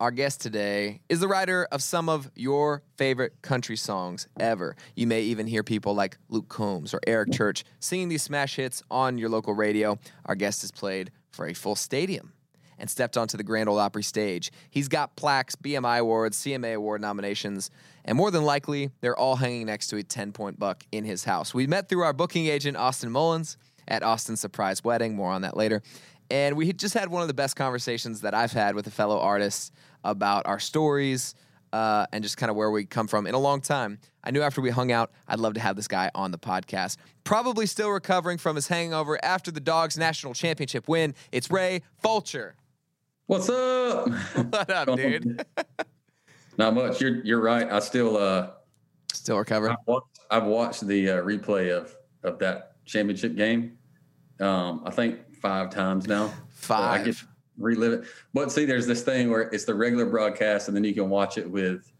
Our guest today is the writer of some of your favorite country songs ever. You may even hear people like Luke Combs or Eric Church singing these smash hits on your local radio. Our guest has played for a full stadium and stepped onto the Grand Ole Opry stage. He's got plaques, BMI awards, CMA award nominations, and more than likely, they're all hanging next to a 10 point buck in his house. We met through our booking agent, Austin Mullins, at Austin's surprise wedding. More on that later. And we just had one of the best conversations that I've had with a fellow artist about our stories uh, and just kind of where we come from in a long time. I knew after we hung out, I'd love to have this guy on the podcast. Probably still recovering from his hangover after the Dogs national championship win. It's Ray Fulcher. What's up? What up, dude? Not much. You're you're right. I still uh Still recovering. I've watched, I've watched the uh, replay of of that championship game. Um, I think five times now. So I Five. get relive it. But see, there's this thing where it's the regular broadcast, and then you can watch it with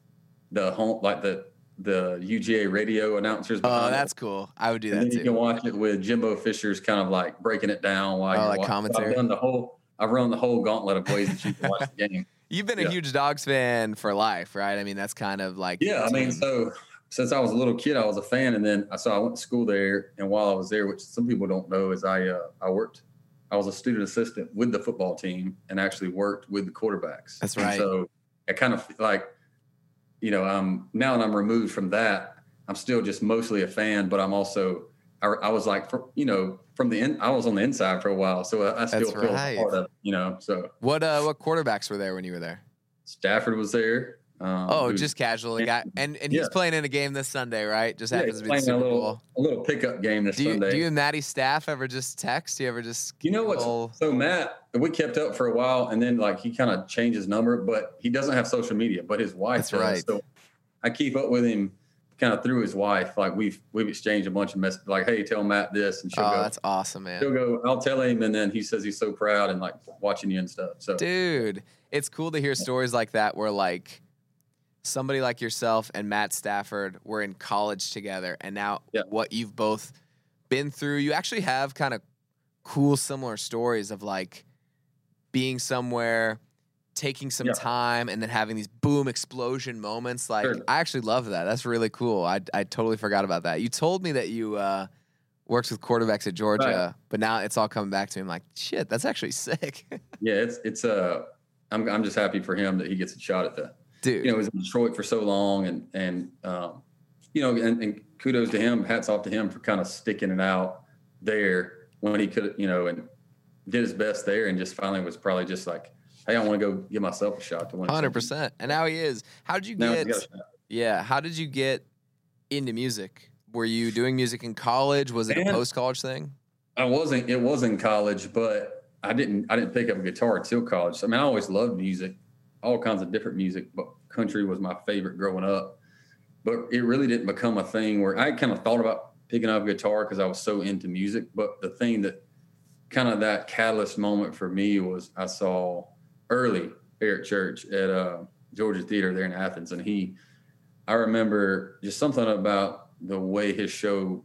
the home, like the the UGA radio announcers. Oh, behind it. that's cool. I would do And that then you can watch it with Jimbo Fisher's kind of like breaking it down while Oh, you're like watching. So commentary? I've run the whole. I've run the whole gauntlet of ways that you can watch the game. You've been a huge Dogs fan for life, right? I mean, that's kind of like Yeah, I mean, so since I was a little kid, I was a fan, and then I so I went to school there, and while I was there, which some people don't know, is I uh, I worked. I was a student assistant with the football team, and actually worked with the quarterbacks. That's And right. so I kind of like, you know, I'm now that I'm removed from that, I'm still just mostly a fan, but I'm also I, I was like, for, you know, from the in, I was on the inside for a while, so I, I still That's feel right. part of, you know. So what uh what quarterbacks were there when you were there? Stafford was there. Um, Oh, just casually, guy and and he's Yeah. playing in a game this Sunday, right? Just yeah, happens he's to be playing a little Bowl. a little pickup game this Do you, Sunday. do you and Matty Stafford ever just text? Do you ever just You know what's Oh. so Matt? We kept up for a while, and then like he kind of changed his number, but he doesn't have social media. But his wife That's does. right. So I keep up with him, kind of through his wife. Like we've we've exchanged a bunch of messages, like, "Hey, tell Matt this," and she'll Oh, go. that's awesome, man. She'll go. I'll tell him, and then he says he's so proud and like watching you and stuff. So Dude, it's cool to hear stories like that where like somebody like yourself and Matt Stafford were in college together and now Yeah. what you've both been through, you actually have kind of cool similar stories of like being somewhere taking some Yeah. time and then having these boom explosion moments like Sure. I actually love that. That's really cool. I I totally forgot about that. You told me that you uh works with quarterbacks at Georgia, but now it's all coming back to me. I'm like, shit, that's actually sick. yeah, it's it's uh, I'm I'm just happy for him that he gets a shot at that. Dude. you know, was in Detroit for so long, and and um, you know, and, and kudos to him. Hats off to him for kind of sticking it out there when he could, you know, and did his best there, and just finally was probably just like, hey, I want to go give myself a shot to win. Hundred percent. And now he is. How did you Now get? got a shot. Yeah. How did you get into music? Were you doing music in college? Was it a post college thing? I wasn't. It was in college, but I didn't. I didn't pick up a guitar until college. I mean, I always loved music, all kinds of different music, but country was my favorite growing up. But it really didn't become a thing where I kind of thought about picking up guitar because I was so into music. But the thing that kind of that catalyst moment for me was I saw early Eric Church at uh, Georgia Theater there in Athens, and he. I remember just something about the way his show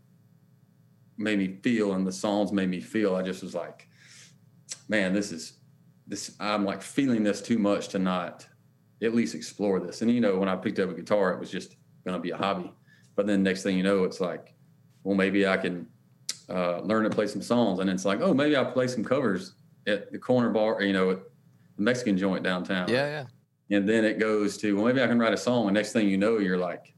made me feel and the songs made me feel i just was like man this is this i'm like feeling this too much to not at least explore this. And you know when i picked up a guitar it was just going to be a hobby. But then next thing you know it's like well maybe i can uh, learn to play some songs. And it's like oh maybe i'll play some covers at the corner bar you know at the mexican joint downtown. Yeah, yeah. and then it goes to well maybe i can write a song. And next thing you know you're like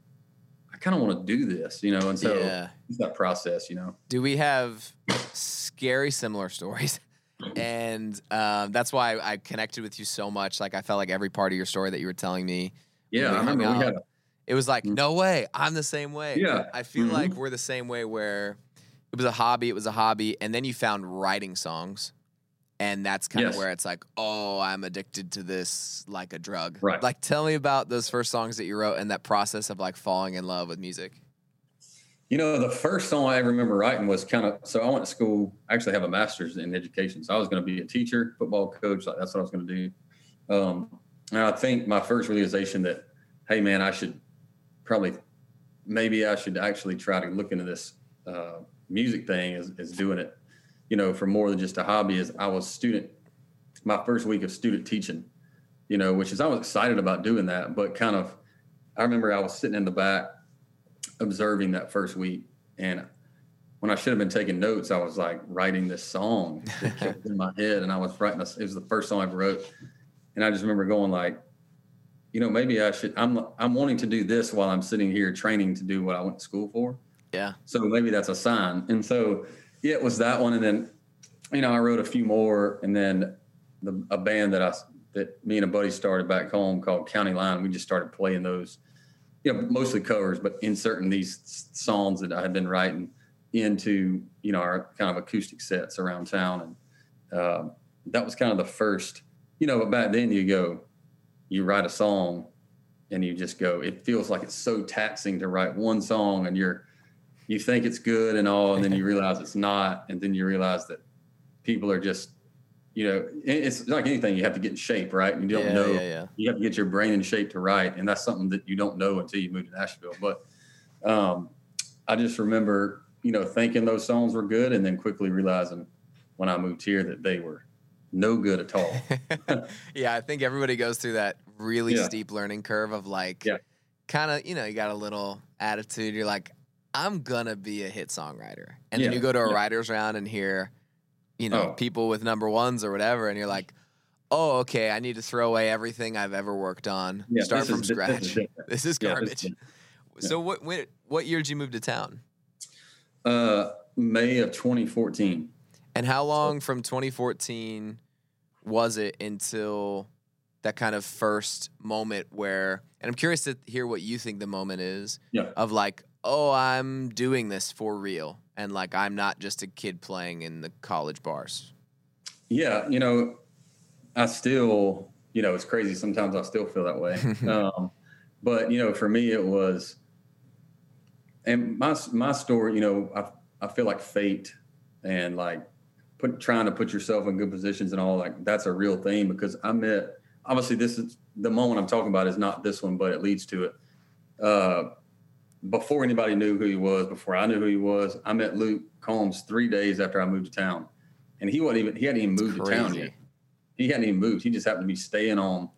i kind of want to do this you know? And so yeah. it's that process you know? Do we have scary similar stories? And um, that's why I connected with you so much. Like I felt like every part of your story that you were telling me, Yeah, I remember out. had. it was like, Mhm. no way, I'm the same way. Yeah. I feel Mhm. like we're the same way where it was a hobby, it was a hobby, and then you found writing songs. And that's kind of Yes. where it's like, oh, I'm addicted to this like a drug. Right. Like, tell me about those first songs that you wrote and that process of like falling in love with music. You know, the first song I remember writing was kind of. So I went to school. I actually have a master's in education, so I was going to be a teacher, football coach. Like that's what I was going to do. Um, and I think my first realization that, hey man, I should probably, maybe I should actually try to look into this uh, music thing is, is doing it, you know, for more than just a hobby. Is I was student my first week of student teaching, you know, which is I was excited about doing that, but kind of I remember I was sitting in the back observing that first week and when I should have been taking notes, I was like writing this song that kept in my head, and I was writing. This, it was the first song I ever wrote, and I just remember going like, you know, maybe I should. I'm I'm wanting to do this while I'm sitting here training to do what I went to school for. Yeah. So maybe that's a sign. And so yeah, it was that one, and then you know I wrote a few more, and then the, a band that I that me and a buddy started back home called County Line. We just started playing those, you know, mostly covers, but inserting these songs that I had been writing into you know our kind of acoustic sets around town, and uh, that was kind of the first. You know, but back then you go, you write a song, and you just go. It feels like it's so taxing to write one song, and you're you think it's good and all, and then you realize it's not, and then you realize that people are just you know, it's like anything, you have to get in shape, right? And you don't Yeah, know, yeah, yeah. you have to get your brain in shape to write. And that's something that you don't know until you move to Nashville. But um, I just remember, you know, thinking those songs were good and then quickly realizing when I moved here that they were no good at all. yeah, I think everybody goes through that really steep learning curve of like, kind of, you know, you got a little attitude. You're like, I'm gonna be a hit songwriter, and then you go to a writers round and hear, you know, Oh. people with number ones or whatever, and you're like, oh, okay, I need to throw away everything I've ever worked on, Yeah, start from is this scratch. This is Yeah, garbage. this is- So what when, what year did you move to town? uh, May of 2014. And how long from 2014 was it until that kind of first moment where, and I'm curious to hear what you think the moment is Yeah. of like, oh, I'm doing this for real. And like, I'm not just a kid playing in the college bars. Yeah, you know, I still, you know, it's crazy. Sometimes I still feel that way. um, but you know, for me, it was, and my my story. You know, I I feel like fate and like put trying to put yourself in good positions and all like that's a real thing because I met. Obviously, this is the moment I'm talking about is not this one, but it leads to it. Uh, before anybody knew who he was, before I knew who he was, I met Luke Combs three days after I moved to town, and he wasn't even he hadn't even moved to town yet. He hadn't even moved. He just happened to be staying on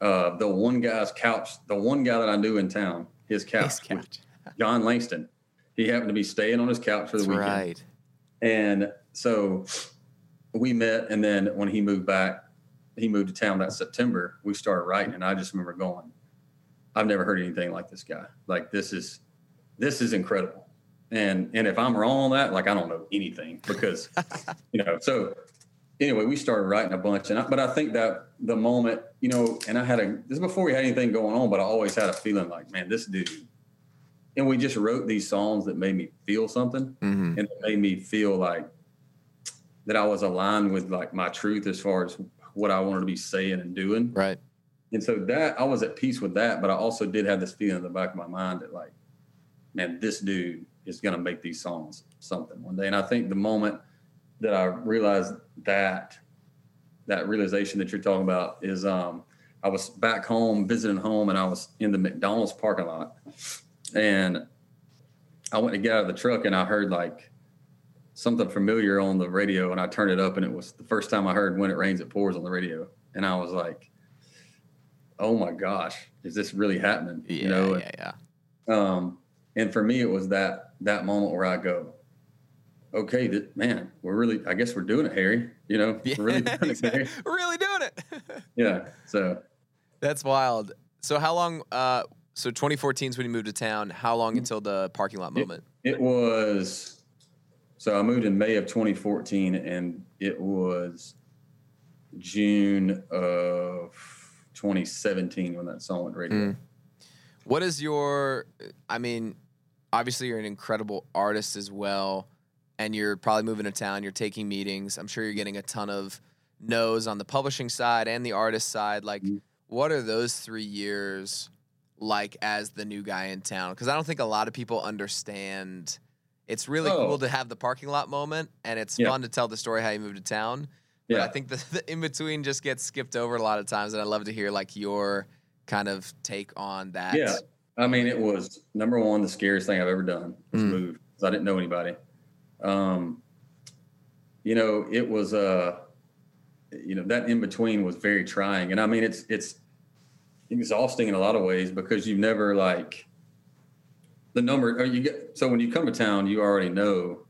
uh, the one guy's couch. The one guy that I knew in town, his couch, His couch. John Langston. He happened to be staying on his couch for the That's weekend. right. And so we met, and then when he moved back, he moved to town that September. We started writing, and I just remember going, "I've never heard anything like this guy. Like this is, this is incredible." And and if I'm wrong on that, like I don't know anything because, you know. So anyway, we started writing a bunch, and I, but I think that the moment, you know, and I had a this is before we had anything going on, but I always had a feeling like, man, this dude. And we just wrote these songs that made me feel something hmm and it made me feel like that I was aligned with like my truth as far as what I wanted to be saying and doing. Right. And so that I was at peace with that, but I also did have this feeling in the back of my mind that like, man, this dude is gonna make these songs something one day. And I think the moment that I realized that that realization that you're talking about is um I was back home visiting home and I was in the McDonald's parking lot and I went to get out of the truck and I heard like something familiar on the radio and I turned it up and it was the first time I heard when it rains it pours on the radio and I was like oh my gosh is this really happening Yeah. you know yeah. Yeah. um and for me it was that that moment where I go okay that man we're really I guess we're doing it Harry you know Yeah. we're really doing it exactly. Harry. We're really doing it. yeah so That's wild. So how long? Uh, so 2014 is when you moved to town. How long until the parking lot It- moment? It was so I moved in May of 2014, and it was June of 2017 when that song went radio. Mm. What is your? I mean, obviously you're an incredible artist as well, and you're probably moving to town. You're taking meetings. I'm sure you're getting a ton of no's on the publishing side and the artist side. Like, Mhm. what are those three years like as the new guy in town? Because I don't think a lot of people understand. It's really Oh. cool to have the parking lot moment, and it's Yeah. fun to tell the story how you moved to town. But Yeah, I think the, the in between just gets skipped over a lot of times, and I'd love to hear like your kind of take on that. Yeah. I mean, it was number one the scariest thing I've ever done was Mm. move because I didn't know anybody. Um, you know, it was uh, you know, that in between was very trying. And I mean, it's it's exhausting in a lot of ways because you've never like the number. Or you get so when you come to town, you already know.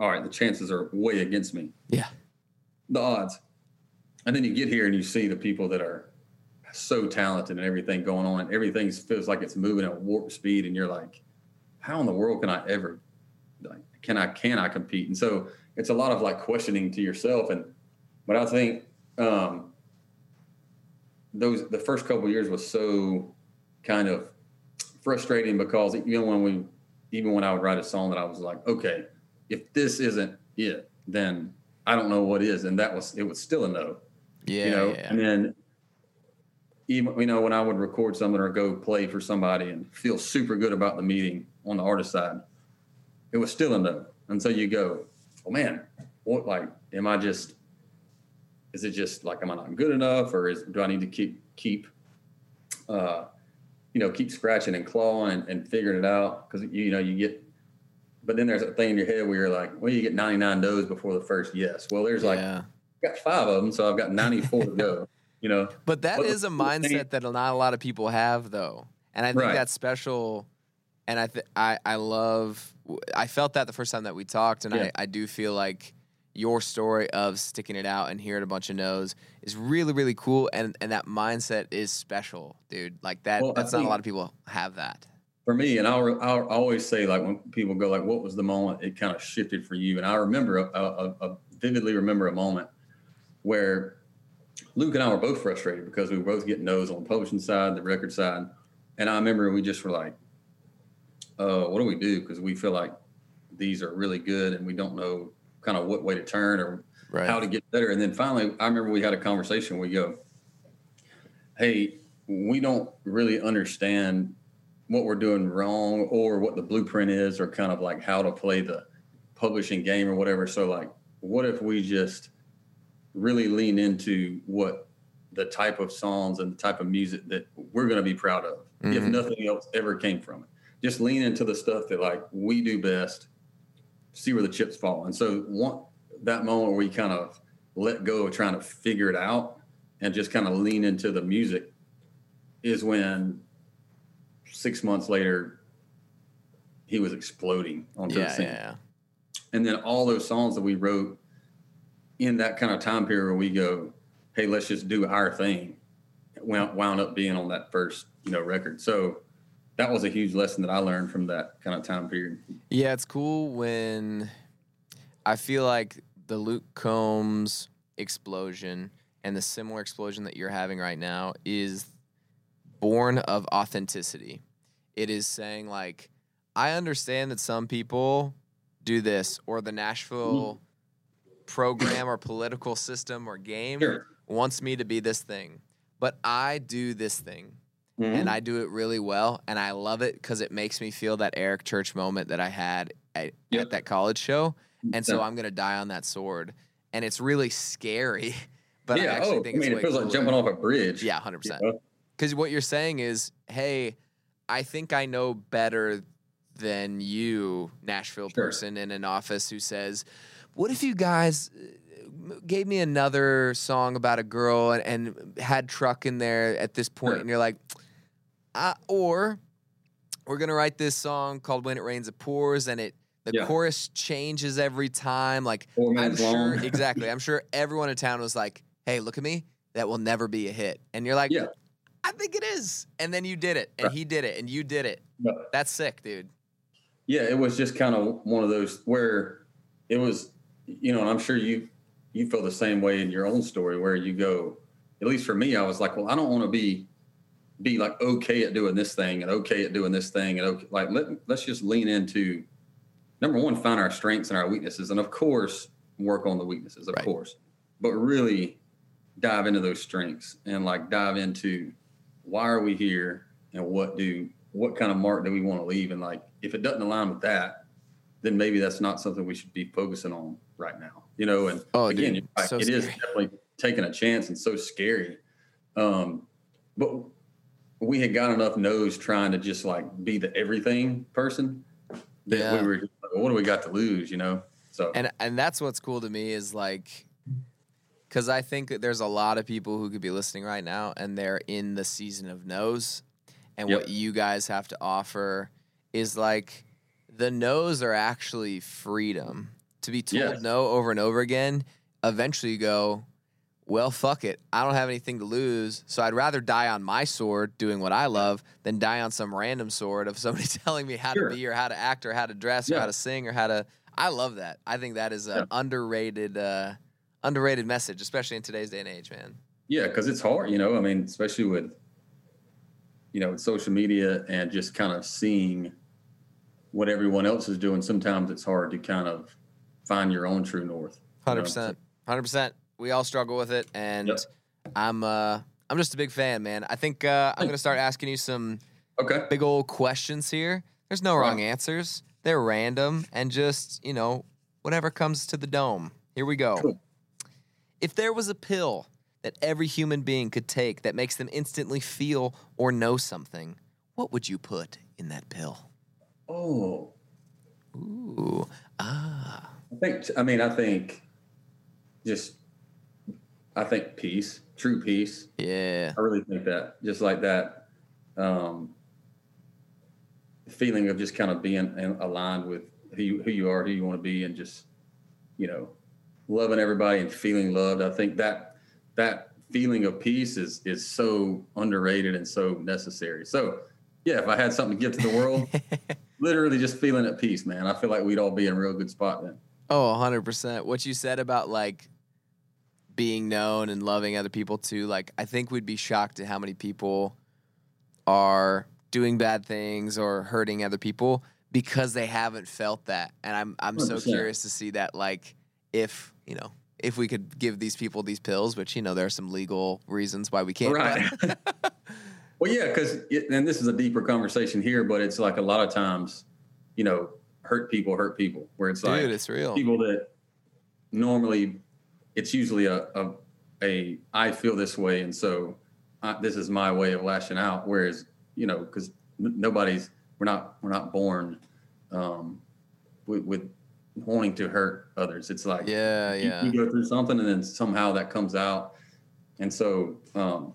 All right, the chances are way against me. Yeah. The odds, and then you get here and you see the people that are so talented and everything going on, and everything feels like it's moving at warp speed, and you're like, how in the world can I ever like can I can I compete? And so it's a lot of like questioning to yourself. And but I think um, those the first couple years was so kind of frustrating because even when we even when I would write a song that I was like, okay, if this isn't it, then I don't know what is. And that was it was still a no. Yeah. You know, yeah. and then even you know when I would record something or go play for somebody and feel super good about the meeting on the artist side, it was still a no. And so you go, oh man, what like am I just is it just like am I not good enough or is do I need to keep keep uh you know keep scratching and clawing and, and figuring it out because you know you get but then there's a thing in your head where you're like well you get 99 no's before the first yes well there's like yeah. I've got five of them so I've got 94 to go you know But that But is a cool thing- mindset that not a lot of people have, though, and I think Right. that's special. And I, th- I, I love. I felt that the first time that we talked, and Yeah. I, I do feel like your story of sticking it out and hearing a bunch of no's is really, really cool, and and that mindset is special, dude. Like that. Well, that's not a lot of people have that. For me, and I'll, I'll always say like when people go like, "What was the moment it kind of shifted for you?" And I remember a, a, a vividly remember a moment where Luke and I were both frustrated because we were both getting no's on the publishing side, the record side, and I remember we just were like, uh, "What do we do?" Because we feel like these are really good, and we don't know kind of what way to turn or Right. how to get better. And then finally, I remember we had a conversation. We go, "Hey, we don't really understand what we're doing wrong or what the blueprint is, or kind of like how to play the publishing game or whatever. So, like, what if we just really lean into what the type of songs and the type of music that we're going to be proud of, if Mhm. nothing else ever came from it? Just lean into the stuff that like we do best, see where the chips fall. And so, one that moment where we kind of let go of trying to figure it out and just kind of lean into the music is when six months later he was exploding onto the Yeah, scene. yeah, And then all those songs that we wrote in that kind of time period where we go, hey, let's just do our thing, wound, wound up being on that first, you know, record. So that was a huge lesson that I learned from that kind of time period. Yeah, it's cool when I feel like the Luke Combs explosion and the similar explosion that you're having right now is born of authenticity. It is saying like I understand that some people do this or the Nashville program or political system or game Sure. wants me to be this thing, but I do this thing Mm-hmm. and I do it really well, and I love it because it makes me feel that Eric Church moment that I had at, Yep. at that college show, and so. I'm gonna die on that sword, and it's really scary, but yeah, I actually oh, think I it's mean, it feels like jumping off a bridge. Yeah, hundred you percent. know? Because what you're saying is, hey, I think I know better than you, Nashville Sure. person in an office who says, "What if you guys uh, gave me another song about a girl and, and had truck in there at this point?" Sure. And you're like, uh, or we're gonna write this song called "When It Rains It Pours," and it the Yeah. chorus changes every time. Like I'm sure, exactly. I'm sure everyone in town was like, "Hey, look at me. That will never be a hit." And you're like, Yeah. I think it is. And then you did it, and Right. he did it, and you did it. Yeah. That's sick, dude. yeah, it was just kind of one of those where it was, you know, and I'm sure you you feel the same way in your own story where you go, at least for me, I was like, well, I don't want to be be like okay at doing this thing and okay at doing this thing and okay, like let let's just lean into number one, find our strengths and our weaknesses, and of course, work on the weaknesses, of Right. course, but really dive into those strengths and like dive into why are we here and what do what kind of mark do we want to leave? And like if it doesn't align with that then maybe that's not something we should be focusing on right now you know? And Oh, again dude, right, so it is definitely taking a chance and so scary. Um but we had got enough nose trying to just like be the everything person that Yeah. we were just like, what do we got to lose? You know? So And and that's what's cool to me is like because I think that there's a lot of people who could be listening right now and they're in the season of no's. And Yep. what you guys have to offer is like the no's are actually freedom. To be told Yes. no over and over again, eventually you go, well, fuck it. I don't have anything to lose. So I'd rather die on my sword doing what I love than die on some random sword of somebody telling me how Sure. to be or how to act or how to dress or how to sing or how to. I love that. I think that is an Yeah. underrated, uh, underrated message, especially in today's day and age, man. Yeah, because it's hard, you know. I mean, especially with you know with social media and just kind of seeing what everyone else is doing. Sometimes it's hard to kind of find your own true north. Hundred percent, hundred percent. We all struggle with it, and Yep. I'm, uh, I'm just a big fan, man. I think uh, I'm gonna start asking you some Okay. big old questions here. There's no wrong answers. They're random and just, you know, whatever comes to the dome. Here we go. Cool. If there was a pill that every human being could take that makes them instantly feel or know something, what would you put in that pill? Oh, Ooh. Ah. I think. I mean, I think just. I think peace, true peace. Yeah. I really think that, just like that, um, feeling of just kind of being in- aligned with who you, who you are, who you want to be, and just you know, loving everybody and feeling loved. I think that that feeling of peace is is so underrated and so necessary. So, yeah, if I had something to give to the world, literally just feeling at peace, man. I feel like we'd all be in a real good spot then. Oh, 100%. What you said about like being known and loving other people too, like I think we'd be shocked at how many people are doing bad things or hurting other people because they haven't felt that. And I'm I'm so 100%. curious to see that like if, you know, if we could give these people these pills, which you know there are some legal reasons why we can't. Right. Well, yeah, because and this is a deeper conversation here, but it's like a lot of times, you know, hurt people hurt people, where it's like Dude, it's real. people that normally it's usually a a, a I feel this way, and so I, this is my way of lashing out. Whereas you know, because nobody's we're not we're not born um, with, with wanting to hurt others. It's like Yeah, you, yeah. you go through something, and then somehow that comes out, and so um,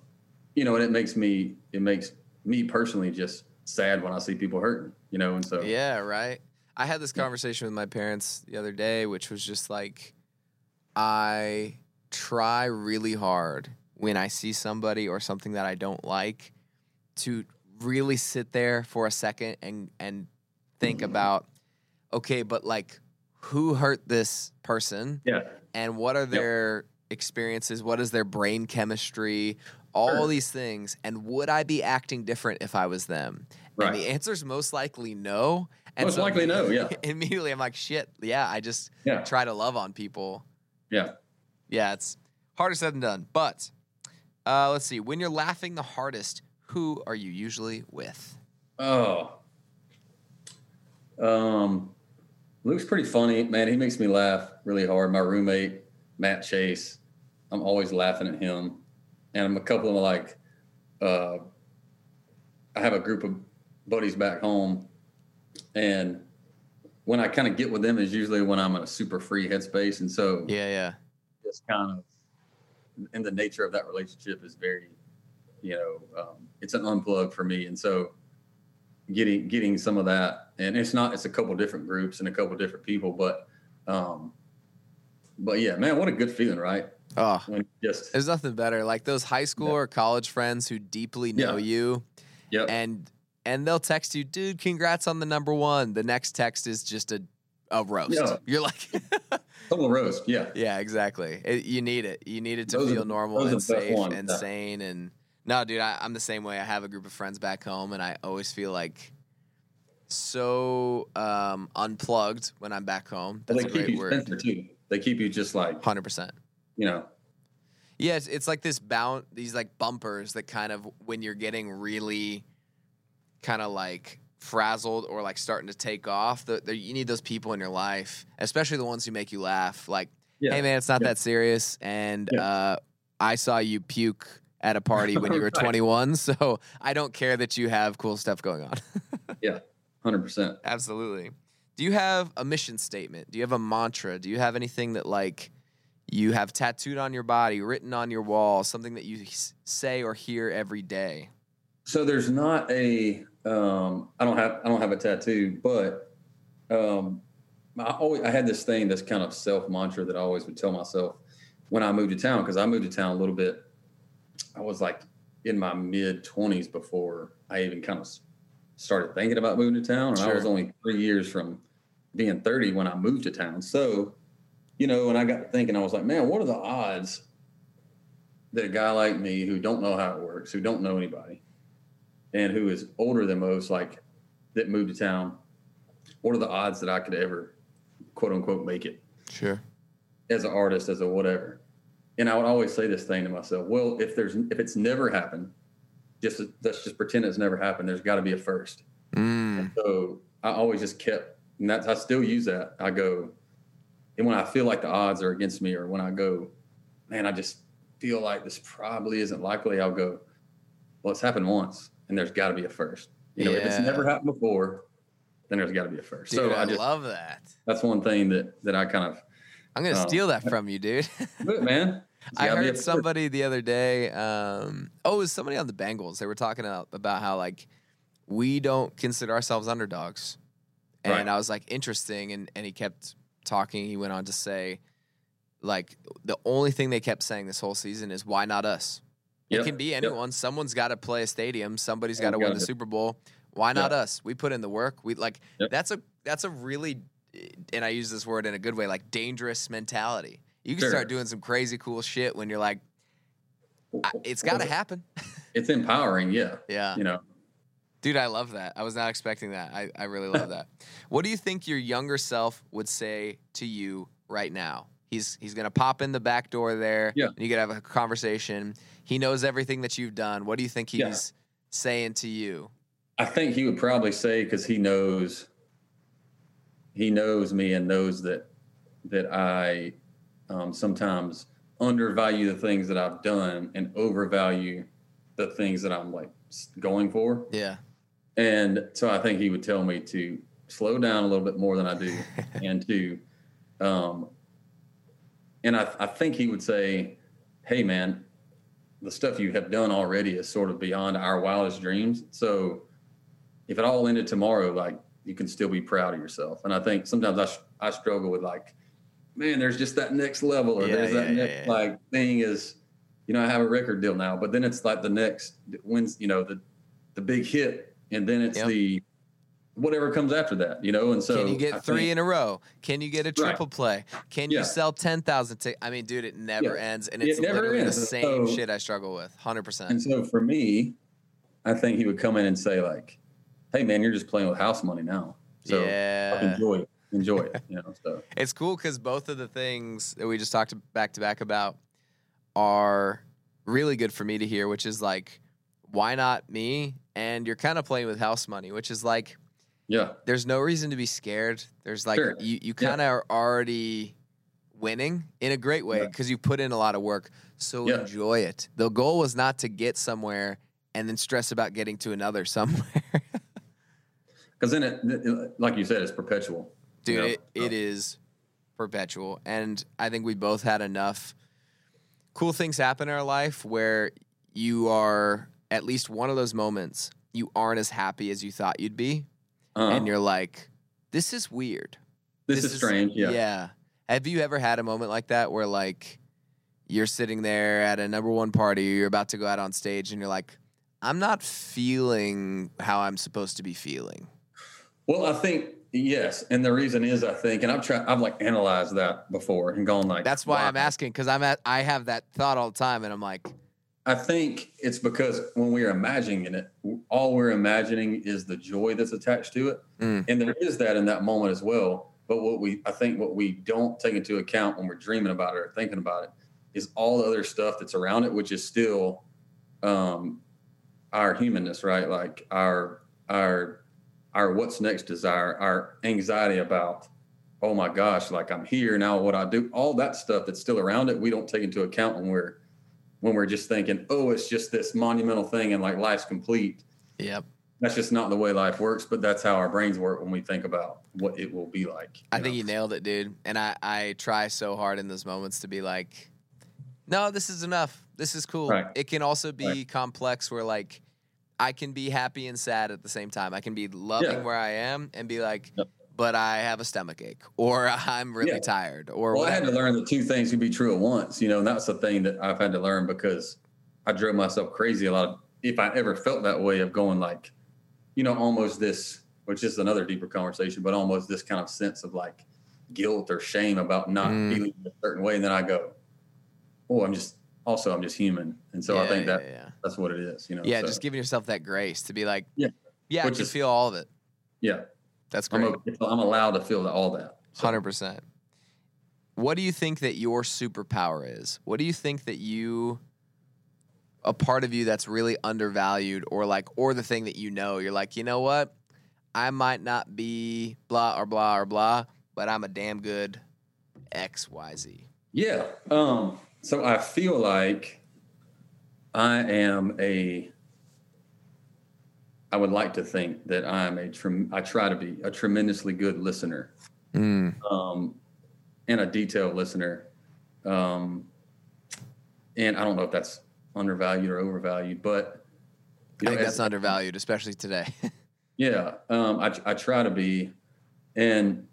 you know, and it makes me it makes me personally just sad when I see people hurting. You know, and so Yeah, right. I had this conversation with my parents the other day, which was just like, I try really hard when I see somebody or something that I don't like to really sit there for a second and and think about, okay, but like, who hurt this person? yeah, and what are their experiences what is their brain chemistry all Sure. these things and would i be acting different if i was them Right. and the answer is most likely no and Most likely no, yeah. immediately i'm like shit yeah i just yeah, try to love on people yeah. yeah it's harder said than done but uh, let's see when you're laughing the hardest who are you usually with Oh. Um, Luke's pretty funny, man. He makes me laugh really hard. My roommate, Matt Chase, I'm always laughing at him. And I'm a couple of like, uh, I have a group of buddies back home, and when I kind of get with them is usually when I'm in a super free headspace, and so yeah yeah just kind of, and the nature of that relationship is very, you know, um, it's an unplug for me, and so getting getting some of that, and it's not, it's a couple different groups and a couple different people, but, um, but yeah, man, what a good feeling, right? oh When just, there's nothing better like those high school Yeah. or college friends who deeply know Yeah. you yep, and and they'll text you, dude, congrats on the number one. The next text is just a a roast. Yeah. You're like, total roast, yeah, yeah, exactly. It, you need it. You need it to Those feel the- normal and safe and sane. And no, dude, I, I'm the same way. I have a group of friends back home, and I always feel like so um, unplugged when I'm back home. That's Well, they a keep great you word. Too. They keep you just like, Hundred percent. you know, Yeah, it's, it's like this bound these like bumpers that kind of when you're getting really kind of like frazzled or like starting to take off, the, the, you need those people in your life, especially the ones who make you laugh. Like, yeah, hey man, it's not Yeah. that serious, and Yeah. uh, I saw you puke at a party when you were Right. 21, so I don't care that you have cool stuff going on. yeah, hundred percent. Absolutely. Do you have a mission statement? Do you have a mantra? Do you have anything that like you have tattooed on your body, written on your wall, something that you say or hear every day? So there's not a um, I don't have I don't have a tattoo, but um, I always I had this thing, this kind of self mantra that I always would tell myself when I moved to town because I moved to town a little bit. I was like in my mid twenties before I even kind of started thinking about moving to town, and I was only three years from being thirty when I moved to town. So, you know, when I got thinking, I was like, man, what are the odds that a guy like me who don't know how it works, who don't know anybody, and who is older than most, like that moved to town, what are the odds that I could ever, quote unquote, make it Sure. as an artist, as a whatever? And I would always say this thing to myself: Well, if there's if it's never happened, just let's just pretend it's never happened. There's got to be a first. Mm. So I always just kept, and that's I still use that. I go, and when I feel like the odds are against me, or when I go, man, I just feel like this probably isn't likely. I'll go, well, it's happened once, and there's got to be a first. You know, if it's never happened before, then there's got to be a first. Dude, so I, I just love that. that's one thing that that I kind of, I'm gonna Oh. steal that from you, dude. Man. I gotta be a heard somebody the other day. Um, oh, it was somebody on the Bengals. They were talking about, about how like we don't consider ourselves underdogs, and Right. I was like, interesting. And and he kept talking. He went on to say, like the only thing they kept saying this whole season is why not us? Yep, It can be yep. anyone. Someone's got to play a stadium. Somebody's got to win the Super Bowl. Why not us? We put in the work. We like Yep. that's a that's a really and I use this word in a good way, like dangerous mentality. You can Sure. start doing some crazy cool shit when you're like, it's got to happen. It's empowering, yeah. yeah, You know, dude, I love that. I was not expecting that. I I really love that. What do you think your younger self would say to you right now? He's he's gonna pop in the back door there. Yeah. and you could have a conversation. He knows everything that you've done. What do you think he's Yeah. saying to you? I think he would probably say because he knows he knows me and knows that that I um, sometimes undervalue the things that I've done and overvalue the things that I'm like going for. Yeah, And so I think he would tell me to slow down a little bit more than I do and to um and I, I think he would say, Hey man, the stuff you have done already is sort of beyond our wildest dreams. So if it all ended tomorrow, like you can still be proud of yourself. And I think sometimes I I struggle with like, man, there's just that next level or Yeah, there's that yeah, next yeah. like thing is, you know, I have a record deal now, but then it's like the next wins, you know, the, the big hit. And then it's Yep. the, whatever comes after that, you know? And so Can you get I three think- in a row? Can you get a triple play? Can you Yeah. sell ten thousand? I mean, dude, it never Yeah. ends, and It it's never literally the same So- shit I struggle with. Hundred percent. And so for me, I think he would come in and say like, "Hey man, you're just playing with house money now, so Yeah, enjoy it, enjoy it." You know, so it's cool because both of the things that we just talked back to back about are really good for me to hear. Which is like, why not me? And you're kind of playing with house money, which is like, yeah, there's no reason to be scared. There's like Sure. you, you kind of are already winning in a great way Yeah. because you put in a lot of work. So Yeah. enjoy it. The goal was not to get somewhere and then stress about getting to another somewhere. Because then it, like you said, it's perpetual. Dude, you know? it, it is perpetual. And I think we both had enough cool things happen in our life where you are at least one of those moments you aren't as happy as you thought you'd be. Uh, And you're like, this is weird. this, is strange. Yeah. Yeah. Have you ever had a moment like that where like you're sitting there at a number one party, or you're about to go out on stage, and you're like, I'm not feeling how I'm supposed to be feeling. Well, I think yes, and the reason is I think, and I've tried, I've like analyzed that before and gone like, That's why. I'm asking because I'm at I have that thought all the time, and I'm like, I think it's because when we are imagining it, all we're imagining is the joy that's attached to it. Mm. And there is that in that moment as well. But what we, I think what we don't take into account when we're dreaming about it or thinking about it is all the other stuff that's around it, which is still um, our humanness, right? Like our, our, our what's next desire, our anxiety about, oh my gosh, like I'm here now, what I do, all that stuff that's still around it, we don't take into account when we're, when we're just thinking, oh, it's just this monumental thing and like life's complete. yep, that's just not the way life works, but that's how our brains work when we think about what it will be like. I think you nailed it, dude. And I, I try so hard in those moments to be like, no, this is enough. This is cool. Right. It can also be Right. complex where like I can be happy and sad at the same time. I can be loving Yeah. where I am and be like, Yep. but I have a stomach ache or I'm really Yeah. tired or Well, I had to learn that two things can be true at once, you know, and that's the thing that I've had to learn because I drove myself crazy a lot. Of, if I ever felt that way of going like, you know, almost this, which is another deeper conversation, but almost this kind of sense of like guilt or shame about not Mm. feeling a certain way, and then I go, oh, I'm just also I'm just human, and so I think that yeah. that's what it is, you know. Yeah, so, just giving yourself that grace to be like, Yeah. yeah, I can is- feel all of it. yeah, That's I'm great. a, I'm allowed to feel all that. So, Hundred percent. What do you think that your superpower is? What do you think that you a part of you that's really undervalued or like or the thing that you know you're like, you know what? I might not be blah or blah or blah, but I'm a damn good XYZ. Yeah. Um, so I feel like I am a. I would like to think that I'm a. Trem- I try to be a tremendously good listener, Mm. um, and a detailed listener. Um, and I don't know if that's undervalued or overvalued, but I you know, think as- that's undervalued, especially today. yeah, um, I, I try to be, and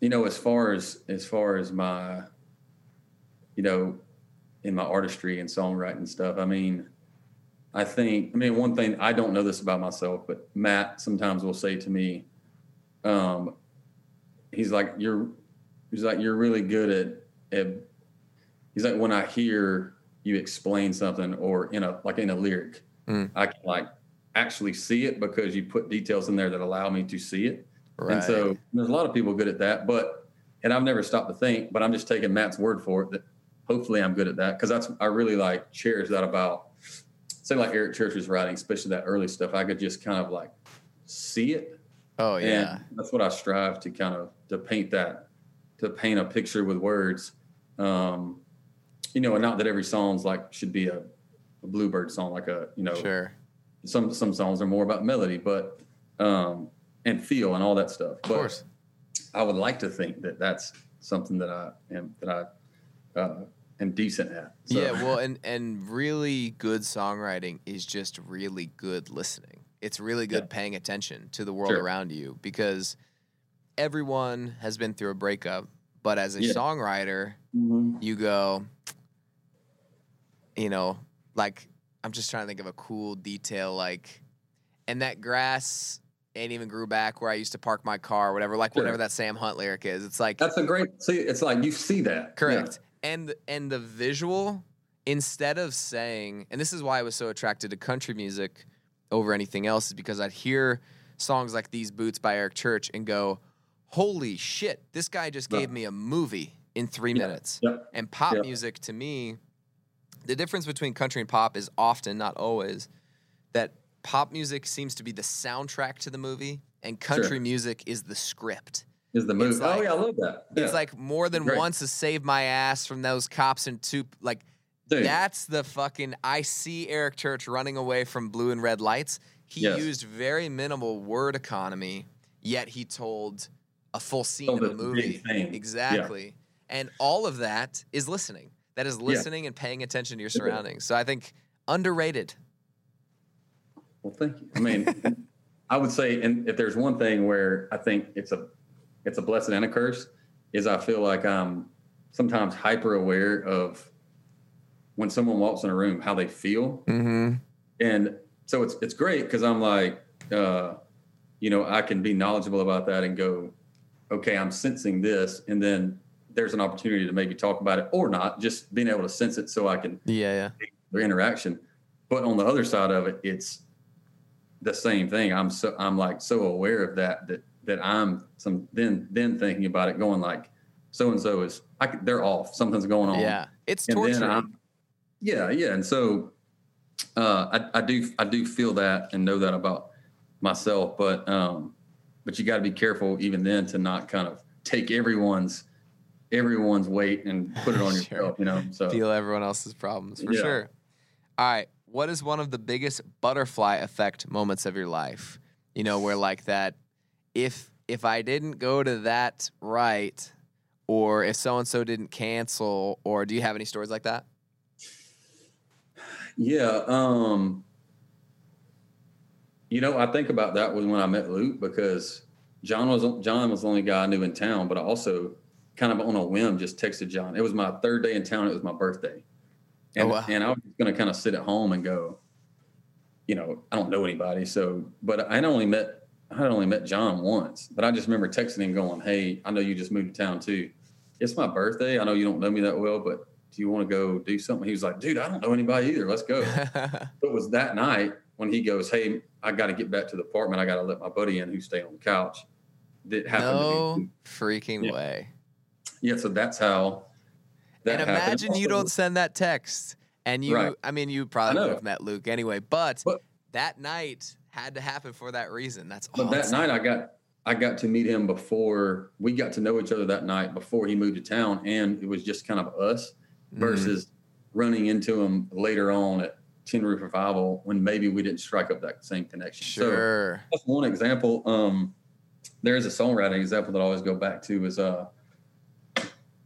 you know, as far as as far as my, you know, in my artistry and songwriting stuff, I mean, I think, I mean, one thing I don't know this about myself, but Matt sometimes will say to me, um, he's like, you're, he's like, you're really good at, at, he's like, when I hear you explain something or in a like in a lyric, Mm. I can like actually see it because you put details in there that allow me to see it. right. And so there's a lot of people good at that, but and I've never stopped to think, but I'm just taking Matt's word for it that hopefully I'm good at that because that's I really like cherish that about say like Eric Church's writing, especially that early stuff. I could just kind of like see it, oh yeah. and that's what I strive to kind of to paint that to paint a picture with words. Um, you know, and not that every song's like should be a, a bluebird song, like a you know Sure. some some songs are more about melody, but um, and feel and all that stuff. Of But course. I would like to think that that's something that I am that I uh, am decent at. So, Yeah, well, and and really good songwriting is just really good listening. It's really good Yeah. paying attention to the world Sure. around you because everyone has been through a breakup, but as a Yeah. songwriter, Mhm. you go, you know, like I'm just trying to think of a cool detail, like, and that grass ain't even grew back where I used to park my car, whatever, like Sure. whatever that Sam Hunt lyric is. It's like that's a great. See, it's like you see that. Correct. And and the visual, instead of saying, and this is why I was so attracted to country music over anything else, is because I'd hear songs like These Boots by Eric Church and go, Holy shit, this guy just Yeah. gave me a movie in three Yeah. minutes. Yep. And pop Yep. music to me, the difference between country and pop is often, not always, that pop music seems to be the soundtrack to the movie, and country music is the script. Is the movie? Oh, like- oh yeah, I love that. It's like more than Great. once to save my ass from those cops and two like Dude, that's the fucking I see Eric Church running away from blue and red lights. He Yes. used very minimal word economy, yet he told a full scene Told of a movie. thing. Yeah. Exactly. And all of that is listening. That is listening and paying attention to your surroundings. So I think underrated. Well, thank you. I mean, I would say, and if there's one thing where I think it's a, it's a blessing and a curse, is I feel like I'm sometimes hyper aware of when someone walks in a room how they feel, Mm-hmm. and so it's it's great because I'm like, uh, you know, I can be knowledgeable about that and go, okay, I'm sensing this, and then there's an opportunity to maybe talk about it or not, just being able to sense it so I can Yeah, yeah. their interaction. But on the other side of it, it's the same thing. I'm so I'm like so aware of that that that I'm some then then thinking about it, going like so and so is I they're off. Something's going on. Yeah. It's torture. Yeah, yeah. And so uh, I, I do I do feel that and know that about myself. But um, but you got to be careful even then to not kind of take everyone's everyone's weight and put it on Sure. yourself. You know. So Feel everyone else's problems for Yeah. sure. All right. what is one of the biggest butterfly effect moments of your life? You know, where like that, if if I didn't go to that right, or if so and so didn't cancel, or do you have any stories like that? Yeah. Um, you know, I think about that was when I met Luke because John was John was the only guy I knew in town, but I also kind of on a whim just texted John. It was my third day in town. It was my birthday, Oh, and wow. and I was going to kind of sit at home and go, you know, I don't know anybody, so but I only met I had only met John once, but I just remember texting him going, "Hey, I know you just moved to town too. It's my birthday. I know you don't know me that well, but do you want to go do something?" He was like, "Dude, I don't know anybody either. Let's go." it was that night when he goes, "Hey, I got to get back to the apartment. I got to let my buddy in who's staying on the couch." That happened to no freaking Yeah. way. Yeah, so that's how. That and happened. imagine you don't send that text, and you. Right. I mean, you probably would have met Luke anyway, but, But- that night had to happen for that reason. That's But that night, I got I got to meet him before we got to know each other. That night before he moved to town, and it was just kind of us Mhm. versus running into him later on at Tin Roof Revival when maybe we didn't strike up that same connection. So Sure. that's one example. Um, there is a songwriting example that I always go back to is uh,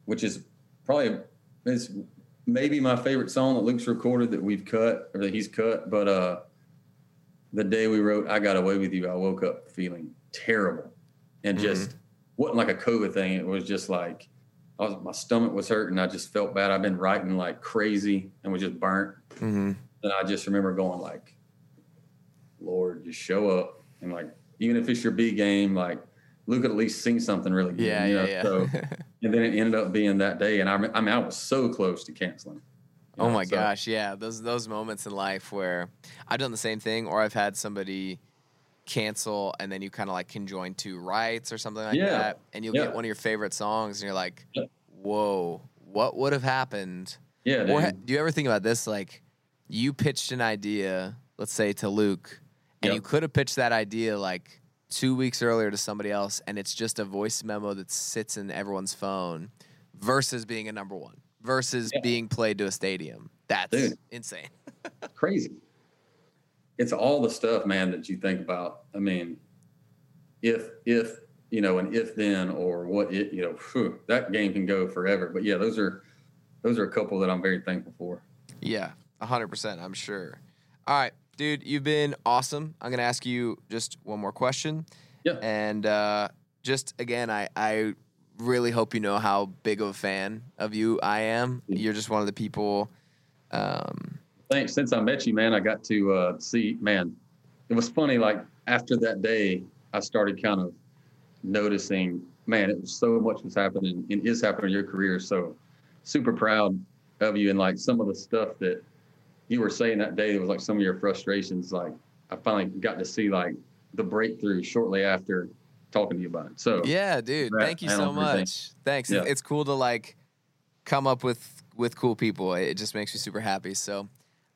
which is probably is maybe my favorite song that Luke's recorded that we've cut or that he's cut. But uh, the day we wrote "I Got Away with You," I woke up feeling terrible and just wasn't like a COVID thing. It was just like I was my stomach was hurting. I just felt bad. I've been writing like crazy and was just burnt. hmm And I just remember going like, Lord, just show up and like, even if it's your B game, like Luke at least sing something really good. Yeah, you yeah, know? yeah. So, and then it ended up being that day, and I, I mean, I was so close to canceling. You oh know, my so- gosh, yeah. Those those moments in life where I've done the same thing, or I've had somebody cancel, and then you kind of like conjoin two rights or something like Yeah. that, and you'll Yeah. get one of your favorite songs, and you're like. "Whoa, what would have happened?" Yeah. Or do you ever think about this? Like, you pitched an idea, let's say to Luke, and Yep. you could have pitched that idea like two weeks earlier to somebody else, and it's just a voice memo that sits in everyone's phone versus being a number one, versus Yeah. being played to a stadium. That's Dude. insane. crazy. It's all the stuff, man, that you think about. I mean, if if you know, an if then or what it, you know, phew, that game can go forever. But yeah, those are those are a couple that I'm very thankful for. Yeah, 100%, I'm sure. All right, dude, you've been awesome. I'm going to ask you just one more question. Yeah. And uh, just again, I, I really hope you know how big of a fan of you I am. You're just one of the people. Um, Thanks. Since I met you, man, I got to uh, see. Man, it was funny. Like after that day, I started kind of noticing. Man, it was so much was happening and is happening in your career. So super proud of you and like some of the stuff that you were saying that day. It was like some of your frustrations. Like I finally got to see like the breakthrough shortly after talking to you about it. So yeah, dude, Congrats, thank you so much. Thanks. Yeah. It's cool to like come up with with cool people. It just makes me super happy. So.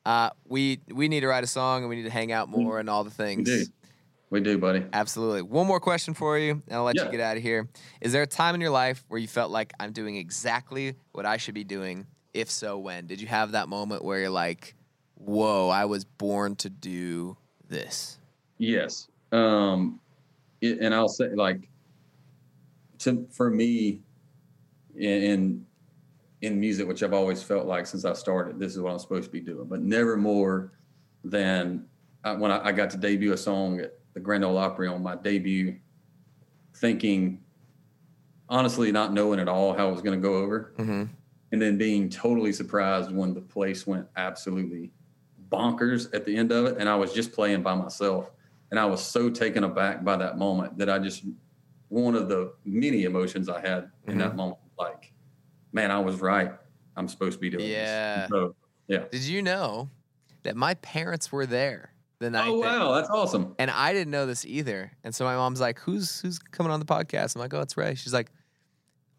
Uh, we we need to write a song and we need to hang out more and all the things. we do, we do, buddy. Absolutely. One more question for you, and I'll let you get out of here. Is there a time in your life where you felt like I'm doing exactly what I should be doing? If so, when? Did you have that moment where you're like, whoa, I was born to do this? Yes. Um, it, and I'll say like, to, for me, in, in in music, which I've always felt like since I started, this is what I'm supposed to be doing, but never more than I, when I, I got to debut a song at the Grand Ole Opry on my debut, thinking, honestly, not knowing at all how it was going to go over Mm-hmm. and then being totally surprised when the place went absolutely bonkers at the end of it and i was just playing by myself and i was so taken aback by that moment that i just one of the many emotions i had in Mm-hmm. that moment like man i was right i'm supposed to be doing Yeah. this so, yeah. Did you know that my parents were there the night? oh that- wow that's awesome and I didn't know this either. And so my mom's like, "Who's who's coming on the podcast?" I'm like, "Oh, it's Ray." She's like,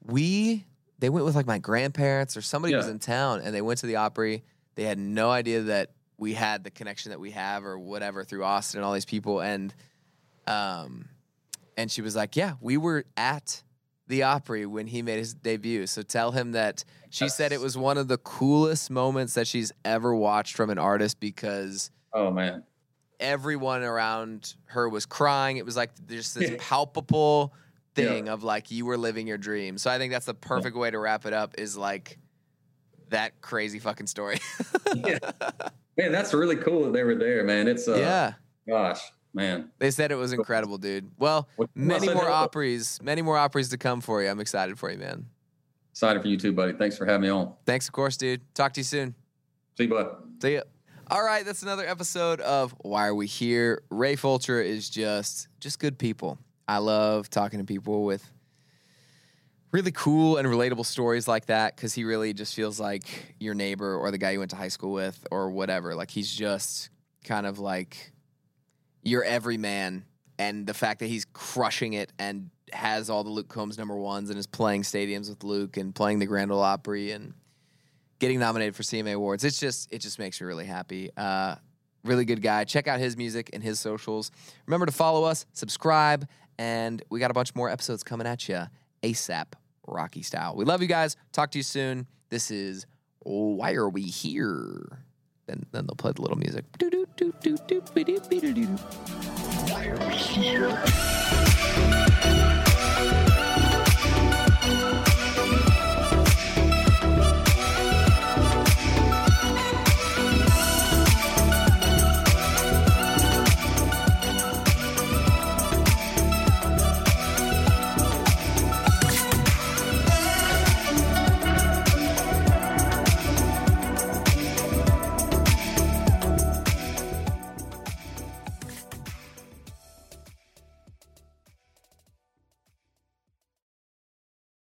"We they went with like my grandparents or somebody was in town, and they went to the Opry. They had no idea that we had the connection that we have or whatever through Austin and all these people. And um, and she was like, "Yeah, we were at the Opry when he made his debut. So tell him that she said it was one of the coolest moments that she's ever watched from an artist because Oh man. everyone around her was crying. It was like just this Yeah. palpable Yeah. thing of like you were living your dream. So I think that's the perfect way to wrap it up is like that crazy fucking story. yeah. Man, that's really cool that they were there, man. It's uh yeah. gosh, man. They said it was incredible, dude. Well, many more. Opries, many more Opries to come for you. I'm excited for you, man. Excited for you too, buddy. Thanks for having me on. Thanks, of course, dude. Talk to you soon. See you, bud. See ya. All right, that's another episode of Why Are We Here? Ray Fulcher is just just good people. I love talking to people with really cool and relatable stories like that because he really just feels like your neighbor or the guy you went to high school with or whatever. Like he's just kind of like your everyman. And the fact that he's crushing it and has all the Luke Combs number ones and is playing stadiums with Luke and playing the Grand Ole Opry and getting nominated for CMA awards. It's just it just makes me really happy. Uh, really good guy. Check out his music and his socials. Remember to follow us, subscribe, and we got a bunch more episodes coming at you ASAP Rocky style. We love you guys. Talk to you soon. This is Why Are We Here? Then then they'll play the little music. Why are we here?